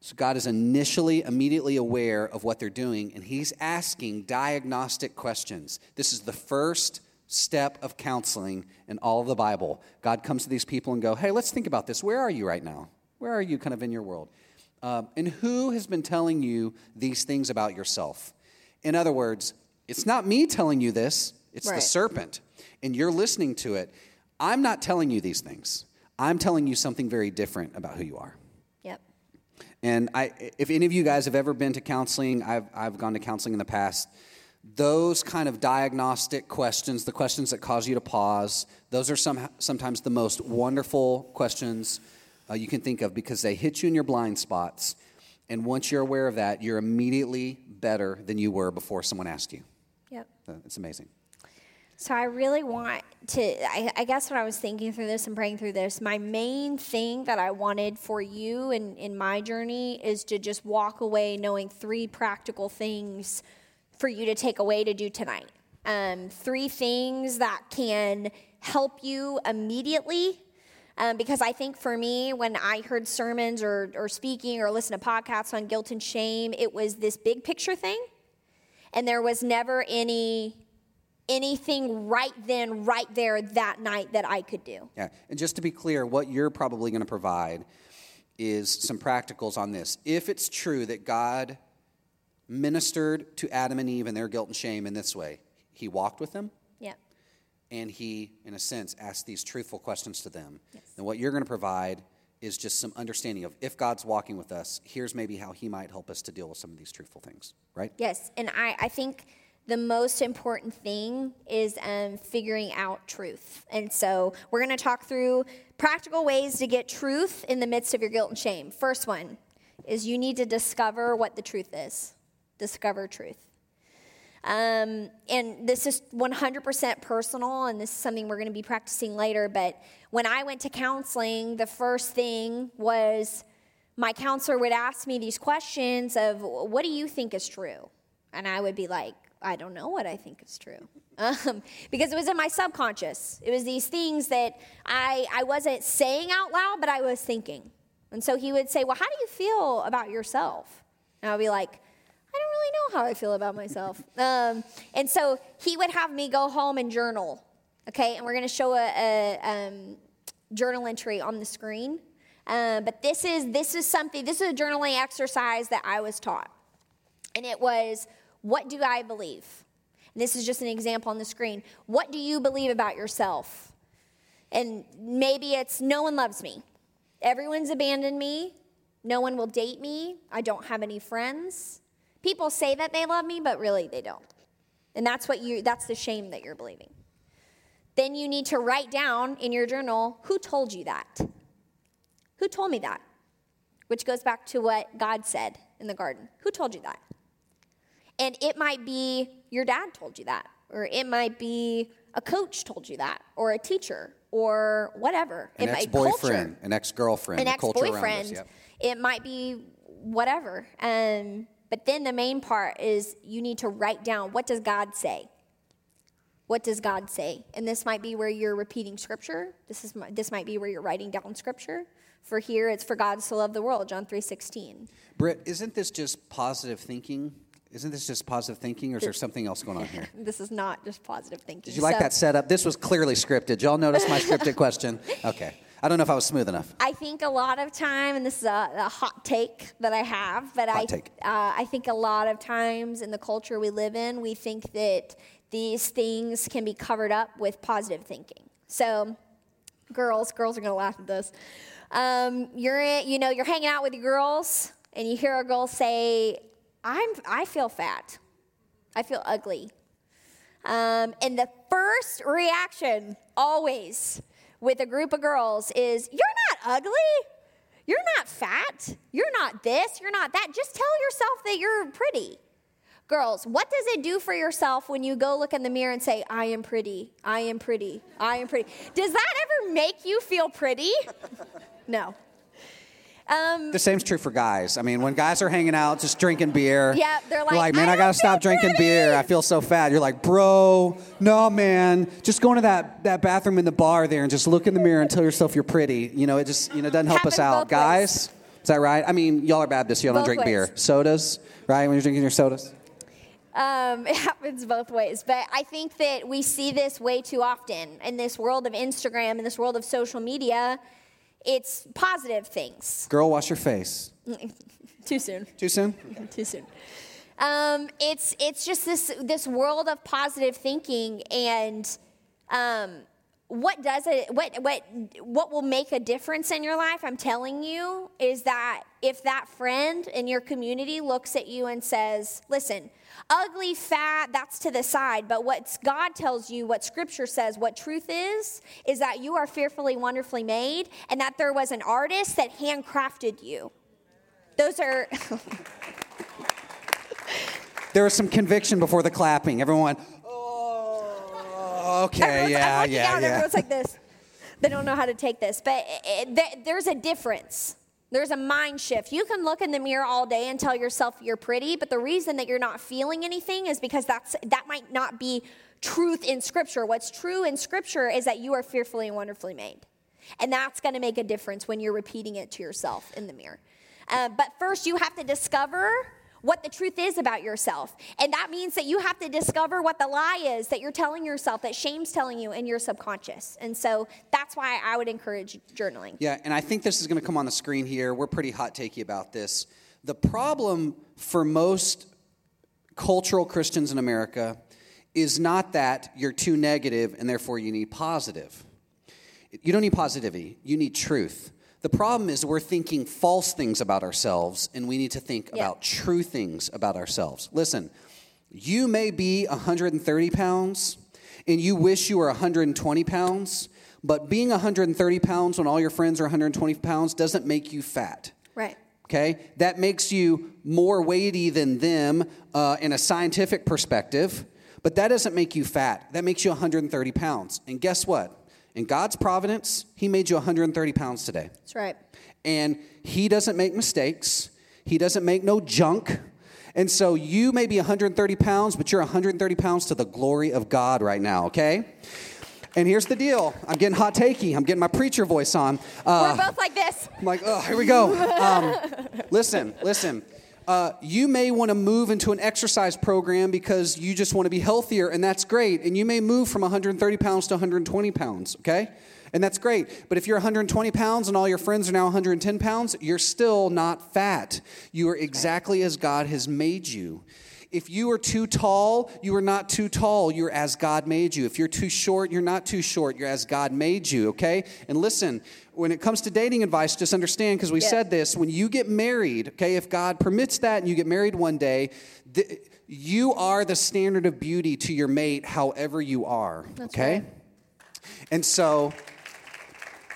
So God is initially, immediately aware of what they're doing, and he's asking diagnostic questions. This is the first step of counseling in all of the Bible. God comes to these people and go, "Hey, let's think about this. Where are you right now? Where are you, kind of in your world? Um, and who has been telling you these things about yourself? In other words, it's not me telling you this; it's right. the serpent, and you're listening to it. I'm not telling you these things. I'm telling you something very different about who you are." Yep. And I, if any of you guys have ever been to counseling, I've, I've gone to counseling in the past those kind of diagnostic questions, the questions that cause you to pause, those are some, sometimes the most wonderful questions uh, you can think of because they hit you in your blind spots. And once you're aware of that, you're immediately better than you were before someone asked you. Yep. It's amazing. So I really want to, I, I, guess when I was thinking through this and praying through this, my main thing that I wanted for you in, in my journey is to just walk away knowing three practical things for you to take away to do tonight. Um, three things that can help you immediately. Um, because I think for me, when I heard sermons or, or speaking or listen to podcasts on guilt and shame, it was this big picture thing. And there was never any anything right then, right there, that night that I could do. Yeah, and just to be clear, what you're probably going to provide is some practicals on this. If it's true that God ministered to Adam and Eve and their guilt and shame in this way, He walked with them. Yeah. And He, in a sense, asked these truthful questions to them. Yes. And what you're going to provide is just some understanding of if God's walking with us, here's maybe how He might help us to deal with some of these truthful things, right? Yes, and I, I think the most important thing is um, figuring out truth. And so we're going to talk through practical ways to get truth in the midst of your guilt and shame. First one is you need to discover what the truth is. Discover truth. Um, and this is 100% personal, and this is something we're going to be practicing later. But when I went to counseling, the first thing was my counselor would ask me these questions of, What do you think is true? And I would be like, I don't know what I think is true. Um, because it was in my subconscious. It was these things that I, I wasn't saying out loud, but I was thinking. And so he would say, Well, how do you feel about yourself? And I'd be like, I don't really know how I feel about myself. Um, and so he would have me go home and journal. Okay, and we're going to show a, a um, journal entry on the screen. Uh, but this is this is something. This is a journaling exercise that I was taught, and it was what do I believe? And this is just an example on the screen. What do you believe about yourself? And maybe it's no one loves me. Everyone's abandoned me. No one will date me. I don't have any friends. People say that they love me, but really they don't. And that's what you that's the shame that you're believing. Then you need to write down in your journal who told you that? Who told me that? Which goes back to what God said in the garden. Who told you that? And it might be your dad told you that, or it might be a coach told you that, or a teacher, or whatever. An ex boyfriend, an ex girlfriend, an ex boyfriend. Yep. It might be whatever. Um, but then the main part is you need to write down what does God say? What does God say? And this might be where you're repeating scripture. This is this might be where you're writing down scripture. For here, it's for God to love the world, John three sixteen. Britt, isn't this just positive thinking? Isn't this just positive thinking, or is there something else going on here? this is not just positive thinking. Did you like so, that setup? This was clearly scripted. Y'all notice my scripted question? Okay. I don't know if I was smooth enough. I think a lot of time, and this is a, a hot take that I have, but hot I, uh, I think a lot of times in the culture we live in, we think that these things can be covered up with positive thinking. So, girls, girls are going to laugh at this. Um, you're, in, you know, you're hanging out with your girls, and you hear a girl say, I'm, I feel fat. I feel ugly. Um, and the first reaction, always, with a group of girls is, You're not ugly. You're not fat. You're not this. You're not that. Just tell yourself that you're pretty. Girls, what does it do for yourself when you go look in the mirror and say, I am pretty, I am pretty, I am pretty? Does that ever make you feel pretty? No. Um, the same's true for guys. I mean, when guys are hanging out, just drinking beer. Yeah, they're like, like man, I, I gotta stop drinking pretty. beer. I feel so fat. You're like, bro, no, man. Just go into that, that bathroom in the bar there and just look in the mirror and tell yourself you're pretty. You know, it just you know doesn't help us out, guys. Ways. Is that right? I mean, y'all are Baptists. Y'all don't drink ways. beer. Sodas, right? When you're drinking your sodas. Um, it happens both ways. But I think that we see this way too often in this world of Instagram, in this world of social media it's positive things. Girl, wash your face. Too soon. Too soon? Too soon. Um, it's it's just this this world of positive thinking and um, what does it what what what will make a difference in your life i'm telling you is that if that friend in your community looks at you and says listen ugly fat that's to the side but what god tells you what scripture says what truth is is that you are fearfully wonderfully made and that there was an artist that handcrafted you those are there was some conviction before the clapping everyone Oh, okay, Everyone's- yeah, yeah, yeah. Everyone's like this. They don't know how to take this, but it, it, there's a difference. There's a mind shift. You can look in the mirror all day and tell yourself you're pretty, but the reason that you're not feeling anything is because that's that might not be truth in Scripture. What's true in Scripture is that you are fearfully and wonderfully made, and that's going to make a difference when you're repeating it to yourself in the mirror. Uh, but first, you have to discover what the truth is about yourself. And that means that you have to discover what the lie is that you're telling yourself, that shame's telling you in your subconscious. And so that's why I would encourage journaling. Yeah, and I think this is going to come on the screen here. We're pretty hot takey about this. The problem for most cultural Christians in America is not that you're too negative and therefore you need positive. You don't need positivity, you need truth. The problem is we're thinking false things about ourselves and we need to think Yeah. about true things about ourselves. Listen, you may be 130 pounds and you wish you were 120 pounds, but being 130 pounds when all your friends are 120 pounds doesn't make you fat. Right. Okay? That makes you more weighty than them uh, in a scientific perspective, but that doesn't make you fat. That makes you 130 pounds. And guess what? In God's providence, He made you 130 pounds today. That's right. And He doesn't make mistakes, He doesn't make no junk. And so you may be 130 pounds, but you're 130 pounds to the glory of God right now, okay? And here's the deal I'm getting hot takey, I'm getting my preacher voice on. Uh, We're both like this. I'm like, oh, here we go. Um, listen, listen. Uh, you may want to move into an exercise program because you just want to be healthier, and that's great. And you may move from 130 pounds to 120 pounds, okay? And that's great. But if you're 120 pounds and all your friends are now 110 pounds, you're still not fat. You are exactly as God has made you. If you are too tall, you are not too tall. You're as God made you. If you're too short, you're not too short. You're as God made you, okay? And listen, when it comes to dating advice, just understand because we Yeah. said this when you get married, okay, if God permits that and you get married one day, th- you are the standard of beauty to your mate, however you are, okay? right. And so.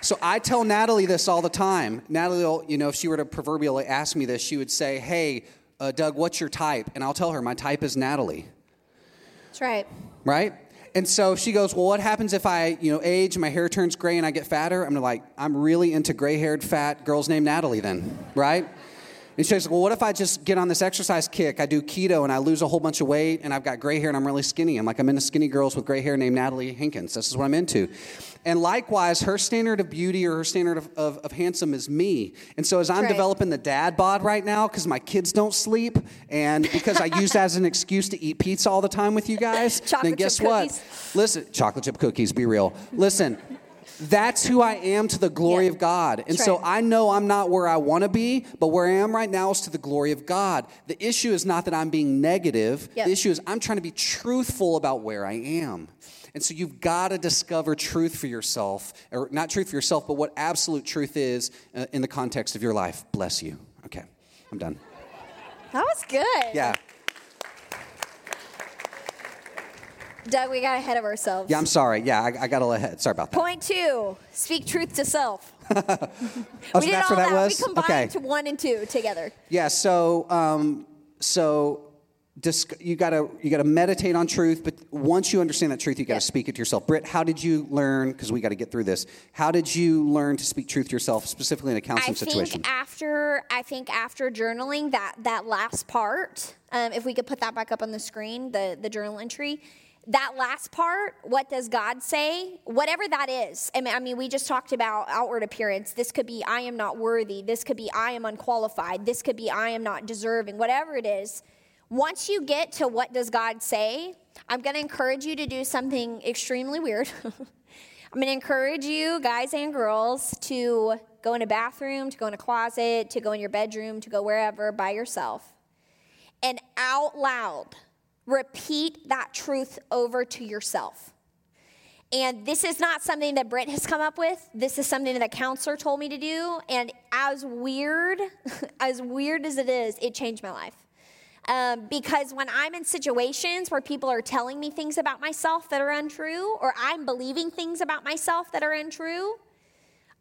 So I tell Natalie this all the time. Natalie, will, you know, if she were to proverbially ask me this, she would say, "Hey, uh, Doug, what's your type?" And I'll tell her, "My type is Natalie." That's right. right? And so she goes, "Well, what happens if I, you know, age, my hair turns gray, and I get fatter?" I'm like, "I'm really into gray-haired, fat girls named Natalie, then, right?" And she goes, "Well, what if I just get on this exercise kick? I do keto, and I lose a whole bunch of weight, and I've got gray hair, and I'm really skinny. I'm like, I'm into skinny girls with gray hair named Natalie Hinkins. This is what I'm into." And likewise, her standard of beauty or her standard of, of, of handsome is me. And so as I'm Right. developing the dad bod right now, because my kids don't sleep, and because I use that as an excuse to eat pizza all the time with you guys, then guess what? Listen, chocolate chip cookies, be real. Listen, that's who I am to the glory Yeah. of God. And That's so right. I know I'm not where I want to be, but where I am right now is to the glory of God. The issue is not that I'm being negative. Yep. The issue is I'm trying to be truthful about where I am. And so you've got to discover truth for yourself, or not truth for yourself, but what absolute truth is uh, in the context of your life. Bless you. Okay, I'm done. That was good. Yeah. Doug, we got ahead of ourselves. Yeah, I'm sorry. Yeah, I, I got a little ahead. Sorry about that. Point two: speak truth to self. Oh, so we did that's all that that. was? We combined Okay. to one and two together. Yeah, so um, so you gotta you gotta meditate on truth, but once you understand that truth, you gotta Yeah. speak it to yourself. Britt, how did you learn? Because we got to get through this. How did you learn to speak truth to yourself, specifically in a counseling I think situation? after I think after journaling that that last part, um, if we could put that back up on the screen, the the journal entry. That last part, what does God say? Whatever that is. I mean, I mean, we just talked about outward appearance. This could be I am not worthy. This could be I am unqualified. This could be I am not deserving. Whatever it is, once you get to what does God say, I'm going to encourage you to do something extremely weird. I'm going to encourage you, guys and girls, to go in a bathroom, to go in a closet, to go in your bedroom, to go wherever by yourself, and out loud repeat that truth over to yourself. And this is not something that Britt has come up with. This is something that a counselor told me to do. And as weird, as weird as it is, it changed my life. Um, because when I'm in situations where people are telling me things about myself that are untrue, or I'm believing things about myself that are untrue,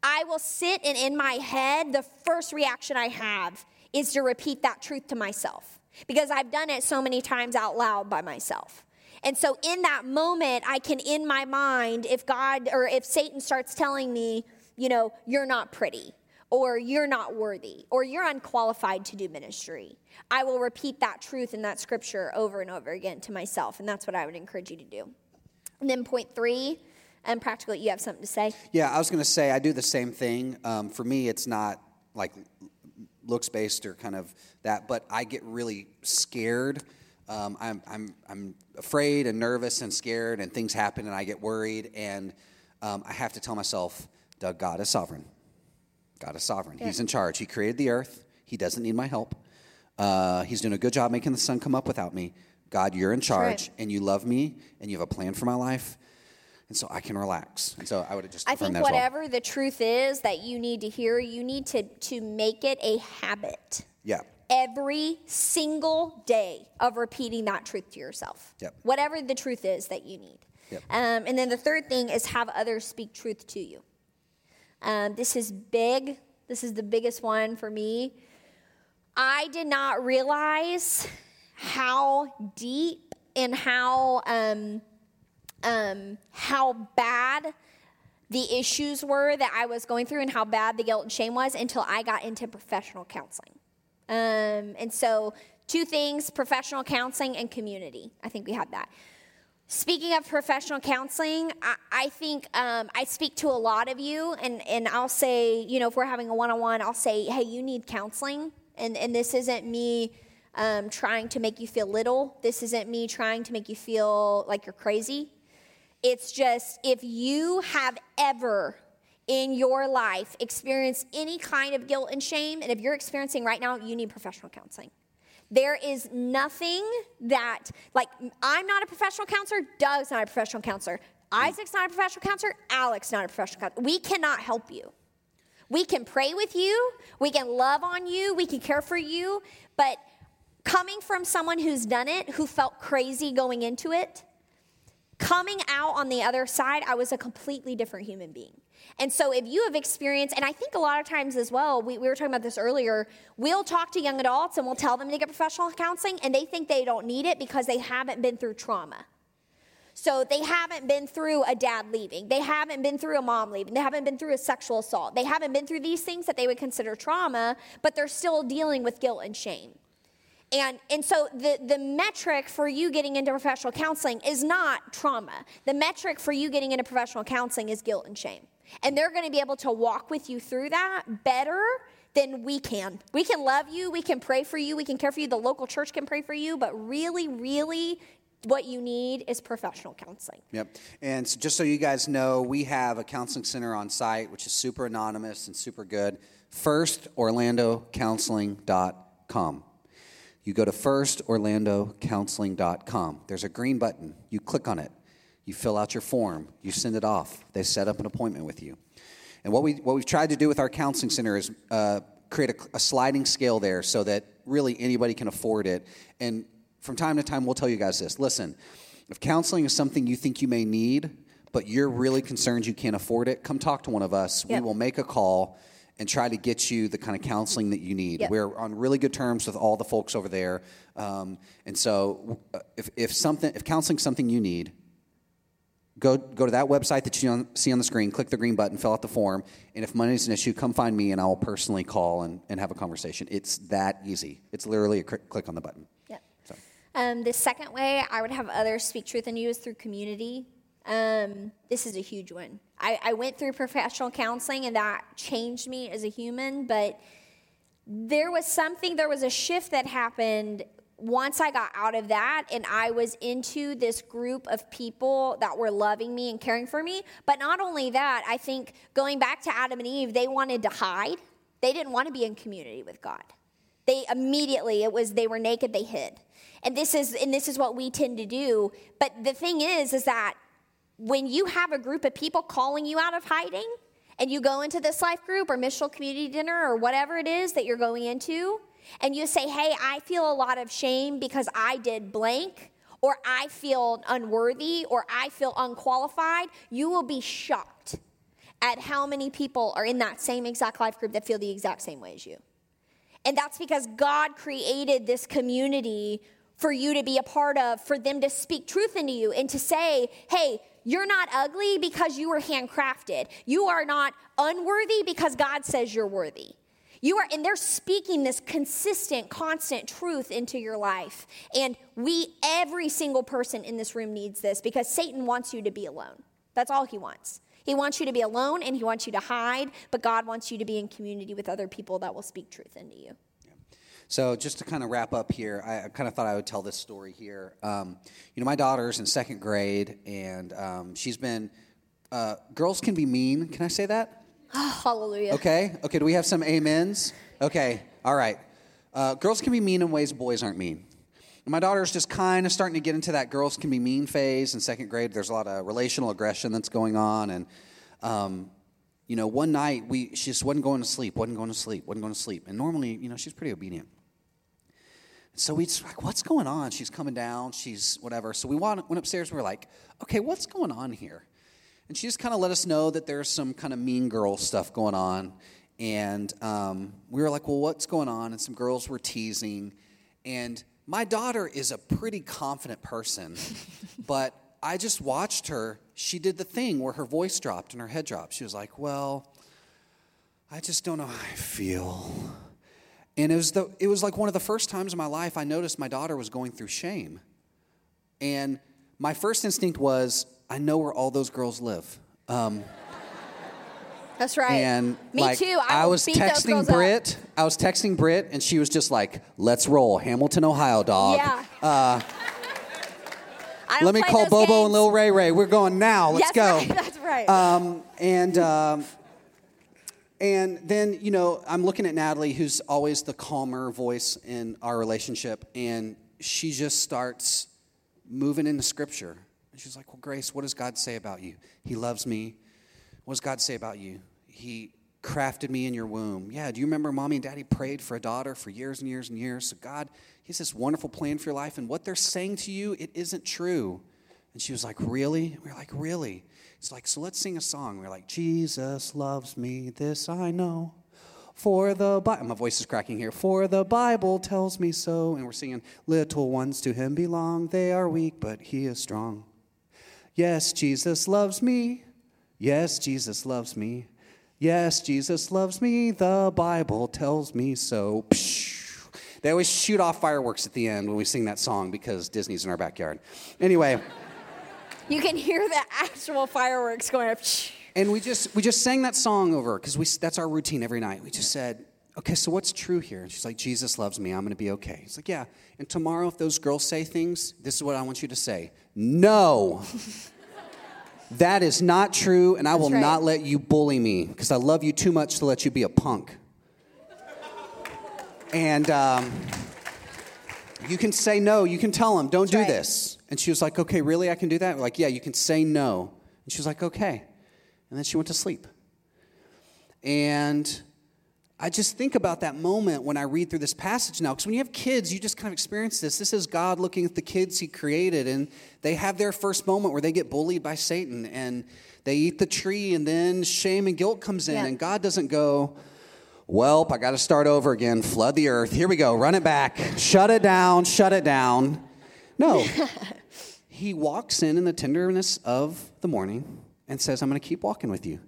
I will sit and in my head, the first reaction I have is to repeat that truth to myself because I've done it so many times out loud by myself. And so, in that moment, I can, in my mind, if God or if Satan starts telling me, you know, you're not pretty, or you're not worthy, or you're unqualified to do ministry, I will repeat that truth in that scripture over and over again to myself. And that's what I would encourage you to do. And then, point three, and practical, you have something to say? Yeah, I was going to say I do the same thing. Um, for me, it's not like looks based or kind of that, but I get really scared. Um, I'm, I'm, I'm afraid and nervous and scared, and things happen, and I get worried, and um, I have to tell myself, Doug, God is sovereign. God is sovereign. Yeah. He's in charge. He created the earth. He doesn't need my help. Uh, he's doing a good job making the sun come up without me. God, you're in charge, right. and you love me, and you have a plan for my life and so I can relax. And so I would have just. I think whatever well. the truth is that you need to hear, you need to to make it a habit. Yeah. Every single day of repeating that truth to yourself. Yep. Whatever the truth is that you need. Yep. Um, and then the third thing is have others speak truth to you. Um, this is big. This is the biggest one for me. I did not realize how deep and how um, um, how bad the issues were that I was going through and how bad the guilt and shame was until I got into professional counseling. Um, and so, two things professional counseling and community. I think we had that. Speaking of professional counseling, I, I think um, I speak to a lot of you, and, and I'll say, you know, if we're having a one on one, I'll say, hey, you need counseling. And, and this isn't me um, trying to make you feel little. This isn't me trying to make you feel like you're crazy. It's just if you have ever in your life experienced any kind of guilt and shame, and if you're experiencing right now, you need professional counseling. There is nothing that, like, I'm not a professional counselor, Doug's not a professional counselor, hmm. Isaac's not a professional counselor, Alex not a professional counselor. We cannot help you. We can pray with you, we can love on you, we can care for you, but coming from someone who's done it, who felt crazy going into it, Coming out on the other side, I was a completely different human being. And so, if you have experienced, and I think a lot of times as well, we, we, were talking about this earlier, we'll talk to young adults and we'll tell them to get professional counseling, and they think they don't need it because they haven't been through trauma. So, they haven't been through a dad leaving, they haven't been through a mom leaving, they haven't been through a sexual assault, they haven't been through these things that they would consider trauma, but they're still dealing with guilt and shame. And, and so the, the metric for you getting into professional counseling is not trauma. The metric for you getting into professional counseling is guilt and shame. And they're going to be able to walk with you through that better than we can. We can love you, we can pray for you, we can care for you, the local church can pray for you, but really, really, what you need is professional counseling. Yep. And so just so you guys know, we have a counseling center on site, which is super anonymous and super good. FirstOrlandoCounseling.com you go to firstorlandocounseling.com. There's a green button. You click on it. You fill out your form. You send it off. They set up an appointment with you. And what, we, what we've tried to do with our counseling center is uh, create a, a sliding scale there so that really anybody can afford it. And from time to time, we'll tell you guys this listen, if counseling is something you think you may need, but you're really concerned you can't afford it, come talk to one of us. Yep. We will make a call and try to get you the kind of counseling that you need. Yep. We're on really good terms with all the folks over there, um, and so uh, if, if something if counseling something you need, go go to that website that you see on the screen, click the green button, fill out the form, and if money is an issue, come find me and I will personally call and, and have a conversation. It's that easy. It's literally a click on the button. Yeah. So. Um, the second way I would have others speak truth in you is through community. Um, this is a huge one. I, I went through professional counseling and that changed me as a human, but there was something, there was a shift that happened once I got out of that and I was into this group of people that were loving me and caring for me. But not only that, I think going back to Adam and Eve, they wanted to hide. They didn't want to be in community with God. They immediately, it was they were naked, they hid. And this is and this is what we tend to do. But the thing is, is that when you have a group of people calling you out of hiding and you go into this life group or missional community dinner or whatever it is that you're going into, and you say, Hey, I feel a lot of shame because I did blank, or I feel unworthy, or I feel unqualified, you will be shocked at how many people are in that same exact life group that feel the exact same way as you. And that's because God created this community for you to be a part of, for them to speak truth into you and to say, hey, you're not ugly because you were handcrafted. You are not unworthy because God says you're worthy. You are, and they're speaking this consistent, constant truth into your life. And we, every single person in this room needs this because Satan wants you to be alone. That's all he wants. He wants you to be alone and he wants you to hide, but God wants you to be in community with other people that will speak truth into you. So, just to kind of wrap up here, I kind of thought I would tell this story here. Um, you know, my daughter's in second grade, and um, she's been. Uh, girls can be mean. Can I say that? Oh, hallelujah. Okay. Okay. Do we have some amens? Okay. All right. Uh, girls can be mean in ways boys aren't mean. And my daughter's just kind of starting to get into that girls can be mean phase in second grade. There's a lot of relational aggression that's going on, and um, you know, one night we she just wasn't going to sleep, wasn't going to sleep, wasn't going to sleep. And normally, you know, she's pretty obedient. So we just like, what's going on? She's coming down, she's whatever. So we went, went upstairs. We were like, okay, what's going on here? And she just kind of let us know that there's some kind of mean girl stuff going on. And um, we were like, well, what's going on? And some girls were teasing. And my daughter is a pretty confident person, but I just watched her. She did the thing where her voice dropped and her head dropped. She was like, well, I just don't know how I feel. And it was, the, it was like one of the first times in my life I noticed my daughter was going through shame. And my first instinct was, I know where all those girls live. Um, That's right. and Me like, too. I, I was texting girls up. I was texting Britt, and she was just like, "Let's roll, Hamilton, Ohio, dog." Yeah. Don't Let me call Bobo and games. Lil Ray Ray. We're going now. Let's That's go. Right, that's right. Um, and um, and then you know I'm looking at Natalie, who's always the calmer voice in our relationship, and she just starts moving into Scripture. And she's like, "Well, Grace, what does God say about you? He loves me. What does God say about you? He crafted me in your womb. Yeah. Do you remember Mommy and Daddy prayed for a daughter for years and years and years? So God, He has this wonderful plan for your life, and what they're saying to you, it isn't true." And she was like, Really? We are like, Really? It's like, So let's sing a song. We are like, Jesus loves me, this I know. For the Bible, my voice is cracking here. For the Bible tells me so. And we're singing, Little ones to him belong. They are weak, but he is strong. Yes, Jesus loves me. Yes, Jesus loves me. Yes, Jesus loves me. The Bible tells me so. Psh. They always shoot off fireworks at the end when we sing that song because Disney's in our backyard. Anyway. You can hear the actual fireworks going up. And we just we just sang that song over because we that's our routine every night. We just said, okay, so what's true here? And she's like, Jesus loves me. I'm going to be okay. He's like, yeah. And tomorrow, if those girls say things, this is what I want you to say. No. that is not true, and I will right. not let you bully me because I love you too much to let you be a punk. And um, you can say no. You can tell them, don't That's do right. this. And she was like, okay, really? I can do that? We're like, yeah, you can say no. And she was like, okay. And then she went to sleep. And I just think about that moment when I read through this passage now, because when you have kids, you just kind of experience this. This is God looking at the kids He created, and they have their first moment where they get bullied by Satan, and they eat the tree, and then shame and guilt comes in, Yeah. and God doesn't go, Welp, I got to start over again, flood the earth. Here we go, run it back, shut it down, shut it down. No. he walks in in the tenderness of the morning and says, I'm going to keep walking with you.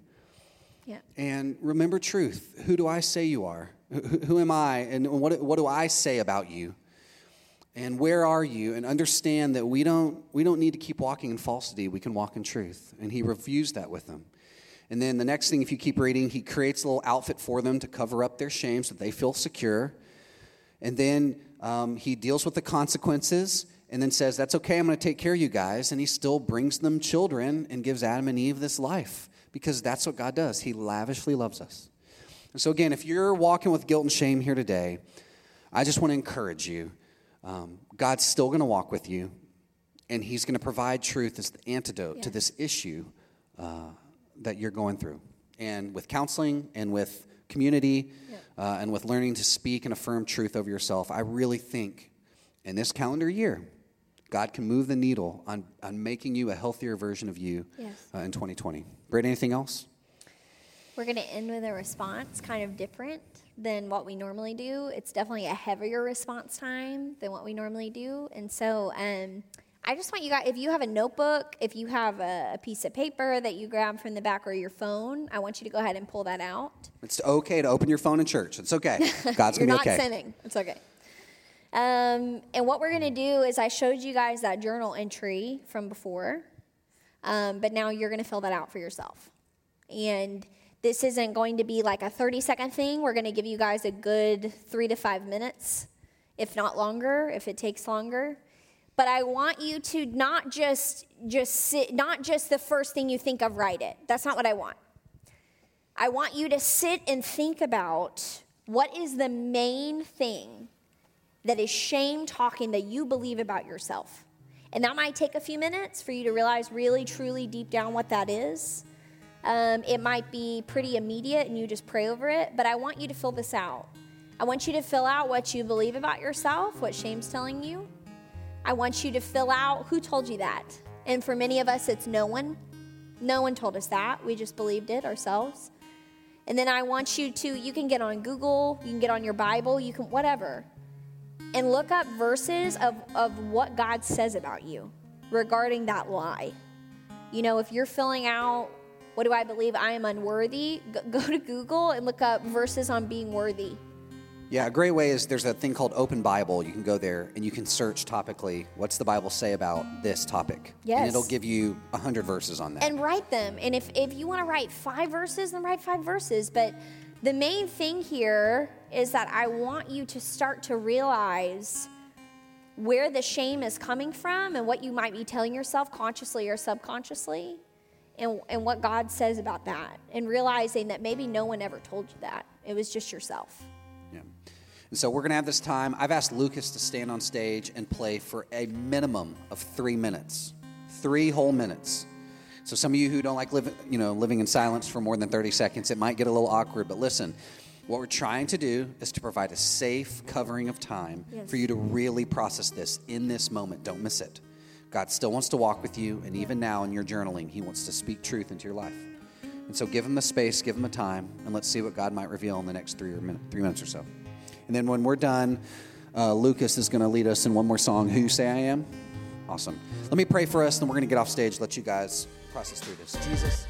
Yeah. And remember truth. Who do I say you are? Who, who am I? And what, what do I say about you? And where are you? And understand that we don't, we don't need to keep walking in falsity. We can walk in truth. And he reviews that with them. And then the next thing, if you keep reading, he creates a little outfit for them to cover up their shame so that they feel secure. And then um, he deals with the consequences and then says, That's okay, I'm going to take care of you guys. And he still brings them children and gives Adam and Eve this life because that's what God does. He lavishly loves us. And so, again, if you're walking with guilt and shame here today, I just want to encourage you. Um, God's still going to walk with you, and He's going to provide truth as the antidote to this issue uh, that you're going through. And with counseling and with community uh, and with learning to speak and affirm truth over yourself, I really think in this calendar year, God can move the needle on, on making you a healthier version of you Yes. uh, in 2020. Britt, anything else? We're going to end with a response, kind of different. than what we normally do. It's definitely a heavier response time than what we normally do. And so um, I just want you guys, if you have a notebook, if you have a, a, piece of paper that you grab from the back or your phone, I want you to go ahead and pull that out. It's okay to open your phone in church. It's okay. God's going to be okay. You're not sinning. It's okay. Um, and what we're going to do is I showed you guys that journal entry from before, um, but now you're going to fill that out for yourself. And this isn't going to be like a 30 second thing. We're going to give you guys a good three to five minutes, if not longer, if it takes longer. But I want you to not just just sit, not just the first thing you think of, write it. That's not what I want. I want you to sit and think about what is the main thing that is shame talking that you believe about yourself. And that might take a few minutes for you to realize really, truly, deep down what that is. Um, it might be pretty immediate and you just pray over it, but I want you to fill this out. I want you to fill out what you believe about yourself, what shame's telling you. I want you to fill out who told you that. And for many of us, it's no one. No one told us that. We just believed it ourselves. And then I want you to, you can get on Google, you can get on your Bible, you can, whatever and look up verses of, of what God says about you regarding that lie. You know, if you're filling out, what do I believe? I am unworthy, go to Google and look up verses on being worthy. Yeah, a great way is there's a thing called Open Bible. You can go there and you can search topically, what's the Bible say about this topic? Yes. And it'll give you 100 verses on that. And write them. And if, if you want to write five verses, then write five verses. But the main thing here is that I want you to start to realize where the shame is coming from and what you might be telling yourself consciously or subconsciously, and, and what God says about that, and realizing that maybe no one ever told you that. It was just yourself. Yeah. And so we're going to have this time. I've asked Lucas to stand on stage and play for a minimum of three minutes, three whole minutes. So some of you who don't like living, you know, living in silence for more than 30 seconds, it might get a little awkward, but listen, what we're trying to do is to provide a safe covering of time yes. for you to really process this in this moment. Don't miss it. God still wants to walk with you, and even now in your journaling, He wants to speak truth into your life. And so give Him the space, give Him the time, and let's see what God might reveal in the next three, or minute, three minutes or so. And then when we're done, uh, Lucas is going to lead us in one more song, Who You Say I Am. Awesome. Let me pray for us, and we're going to get off stage, let you guys process through this. Jesus.